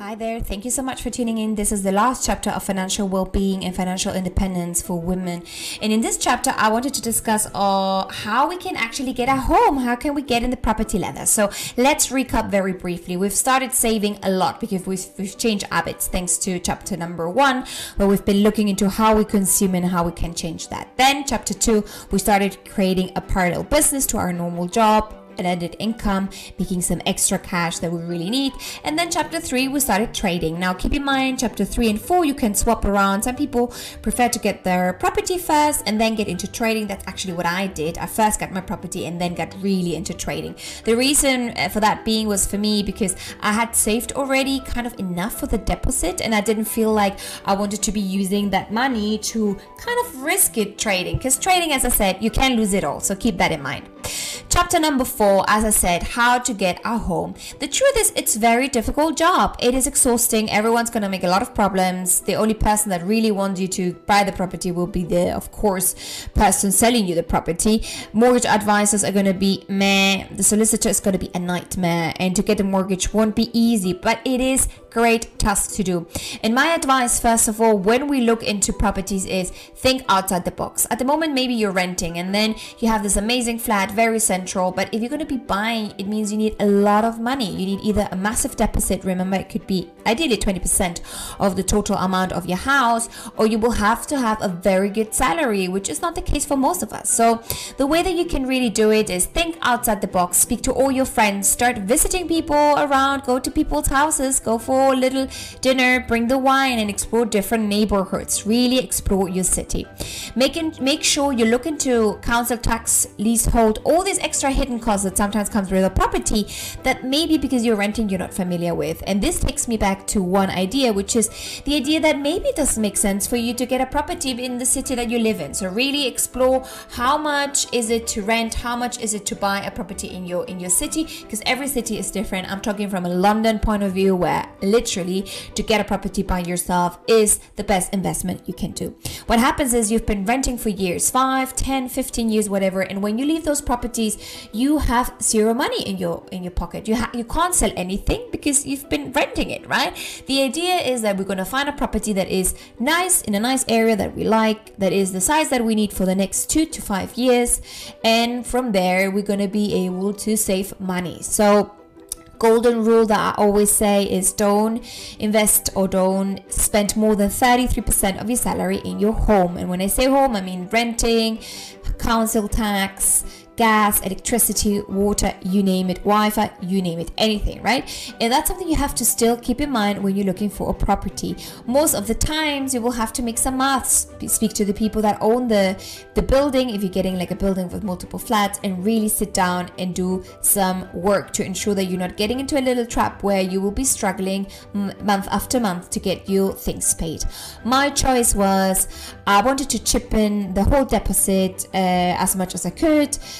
Hi there. Thank you so much for tuning in. This is the last chapter of financial well-being and financial independence for women. And in this chapter, I wanted to discuss uh, how we can actually get a home. How can we get in the property ladder? So let's recap very briefly. We've started saving a lot because we've, we've changed habits thanks to chapter number one, where we've been looking into how we consume and how we can change that. Then chapter two, we started creating a parallel business to our normal job added income, making some extra cash that we really need. And then chapter three, we started trading. Now, keep in mind, chapter three and four, you can swap around. Some people prefer to get their property first and then get into trading. That's actually what I did. I first got my property and then got really into trading. The reason uh, for that being was for me because I had saved already kind of enough for the deposit and I didn't feel like I wanted to be using that money to kind of risk it trading. Because trading, as I said, you can lose it all. So keep that in mind. Chapter number four, as I said, how to get a home. The truth is, it's very difficult job. It is exhausting. Everyone's gonna make a lot of problems. The only person that really wants you to buy the property will be the, of course, person selling you the property. Mortgage advisors are gonna be meh. The solicitor is gonna be a nightmare, and to get a mortgage won't be easy. But it is great task to do. And my advice, first of all, when we look into properties, is think outside the box. At the moment, maybe you're renting, and then you have this amazing flat, very central. But if you're going to be buying, it means you need a lot of money. You need either a massive deposit. Remember, it could be ideally 20% of the total amount of your house, or you will have to have a very good salary, which is not the case for most of us. So the way that you can really do it is think outside the box, speak to all your friends, start visiting people around, go to people's houses, go for a little dinner, bring the wine, and explore different neighborhoods. Really explore your city. Making make sure you look into council tax, leasehold, all these extra hidden costs that sometimes comes with a property that maybe because you're renting you're not familiar with. And this takes me back to one idea, which is the idea that maybe it doesn't make sense for you to get a property in the city that you live in. So really explore how much is it to rent, how much is it to buy a property in your in your city, because every city is different. I'm talking from a London point of view where literally to get a property by yourself is the best investment you can do. What happens is you've been renting for years 5, 10, 15 years, whatever. And when you leave those properties, you have zero money in your in your pocket. You, ha- you can't sell anything because you've been renting it, right? The idea is that we're going to find a property that is nice in a nice area that we like, that is the size that we need for the next two to five years. And from there, we're going to be able to save money. So, golden rule that I always say is don't invest or don't spend more than 33% of your salary in your home. And when I say home, I mean renting, council tax, gas, electricity, water, you name it, Wi Fi, you name it, anything, right? And that's something you have to still keep in mind when you're looking for a property. Most of the times, you will have to make some maths, speak to the people that own the, the building, if you're getting like a building with multiple flats, and really sit down and do some work to ensure that you're not getting into a little trap where you will be struggling month after month to get your things paid. My choice was I wanted to chip in the whole deposit uh, as much as I could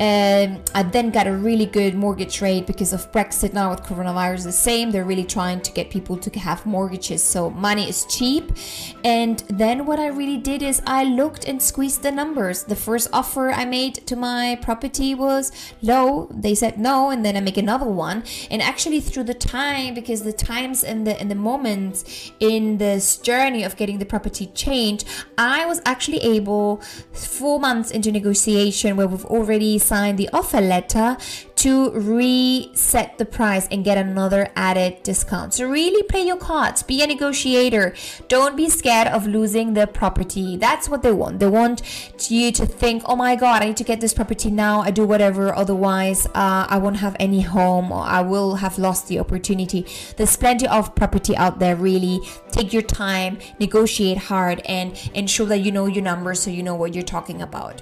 um, I then got a really good mortgage rate because of Brexit now with coronavirus the same. They're really trying to get people to have mortgages, so money is cheap. And then what I really did is I looked and squeezed the numbers. The first offer I made to my property was low. They said no, and then I make another one. And actually through the time, because the times and the and the moments in this journey of getting the property changed, I was actually able four months into negotiation where we've already sign the offer letter to reset the price and get another added discount. So really play your cards, be a negotiator. Don't be scared of losing the property. That's what they want. They want you to think, oh my God, I need to get this property now. I do whatever. Otherwise, uh, I won't have any home or I will have lost the opportunity. There's plenty of property out there. Really take your time, negotiate hard, and ensure that you know your numbers so you know what you're talking about.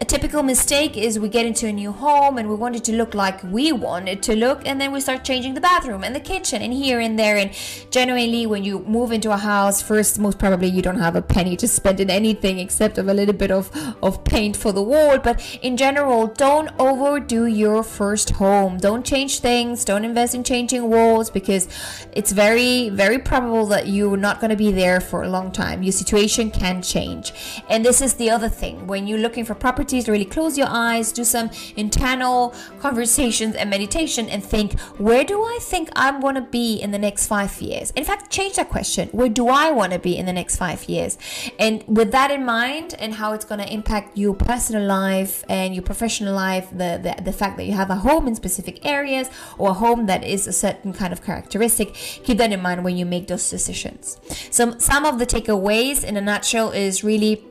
A typical mistake is we get into a new home and we want it to look like we want it to look, and then we start changing the bathroom and the kitchen and here and there. And generally, when you move into a house, first, most probably you don't have a penny to spend in anything except of a little bit of, of paint for the wall. But in general, don't overdo your first home. Don't change things. Don't invest in changing walls because it's very, very probable that you're not going to be there for a long time. Your situation can change. And this is the other thing when you're looking for properties, really close your eyes, do some internal conversations and meditation and think, where do I think I'm going to be in the next five years? In fact, change that question. Where do I want to be in the next five years? And with that in mind and how it's going to impact your personal life and your professional life, the, the, the fact that you have a home in specific areas or a home that is a certain kind of characteristic, keep that in mind when you make those decisions. So some of the takeaways in a nutshell is really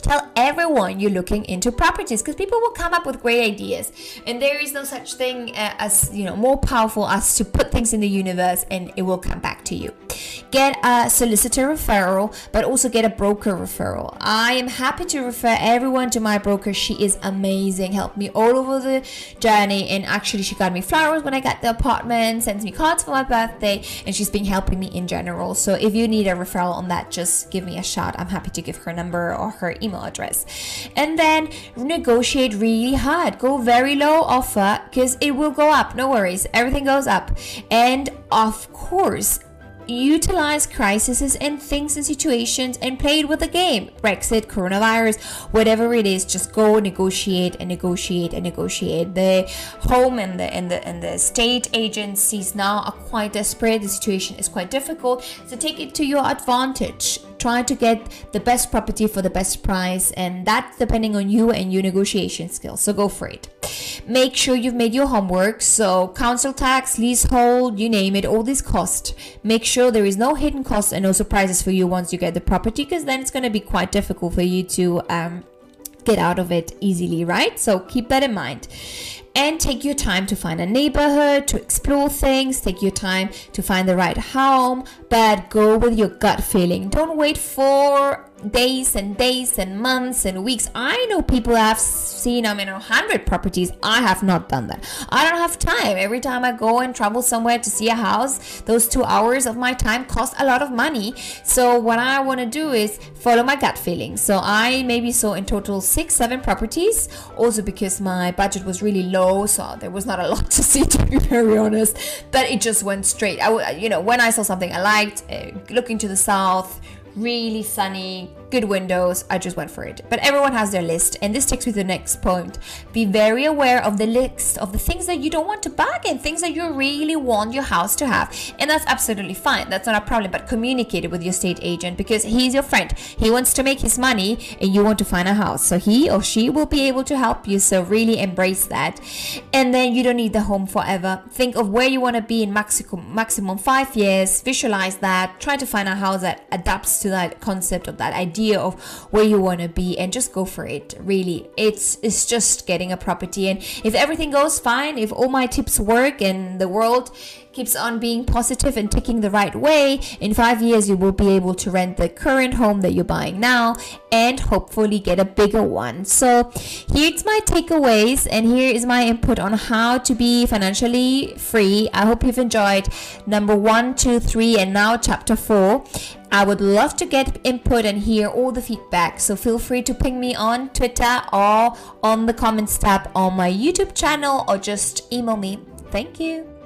tell everyone you're looking into properties because people will come up with great ideas. And there is no such thing uh, as you know more powerful as to put things in the universe and it will come back to you get a solicitor referral but also get a broker referral i am happy to refer everyone to my broker she is amazing helped me all over the journey and actually she got me flowers when i got the apartment sends me cards for my birthday and she's been helping me in general so if you need a referral on that just give me a shout i'm happy to give her number or her email address. And then negotiate really hard. Go very low offer because it will go up. No worries. Everything goes up. And of course, utilize crises and things and situations and play it with the game. Brexit, coronavirus, whatever it is, just go negotiate and negotiate and negotiate. The home and the and the and the state agencies now are quite desperate. The situation is quite difficult. So take it to your advantage try to get the best property for the best price and that's depending on you and your negotiation skills so go for it make sure you've made your homework. So council tax leasehold you name it all these costs make sure there is no hidden costs and no surprises for you once you get the property because then it's going to be quite difficult for you to um, get out of it easily right? So keep that in mind. And take your time to find a neighborhood, to explore things, take your time to find the right home, but go with your gut feeling. Don't wait for days and days and months and weeks. I know people have seen, I mean, a hundred properties. I have not done that. I don't have time. Every time I go and travel somewhere to see a house, those two hours of my time cost a lot of money. So what I want to do is follow my gut feeling. So I maybe saw in total six, seven properties. Also because my budget was really low, so there was not a lot to see to be very honest. But it just went straight. I, you know, when I saw something I liked, uh, looking to the south really sunny, good windows. I just went for it. But everyone has their list, and this takes me to the next point. Be very aware of the list of the things that you don't want to bargain, things that you really want your house to have. And that's absolutely fine. That's not a problem. But communicate it with your state agent because he's your friend. He wants to make his money, and you want to find a house. So he or she will be able to help you. So really embrace that. And then you don't need the home forever. Think of where you want to be in maximum maximum five years. Visualize that. Try to find a house that adapts to that concept of that idea of where you want to be and just go for it really it's it's just getting a property and if everything goes fine if all my tips work and the world keeps on being positive and ticking the right way, in five years you will be able to rent the current home that you're buying now and hopefully get a bigger one. So here's my takeaways and here is my input on how to be financially free. I hope you've enjoyed number one, two, three, and now chapter four. I would love to get input and hear all the feedback. So feel free to ping me on Twitter or on the comments tab on my YouTube channel or just email me. Thank you.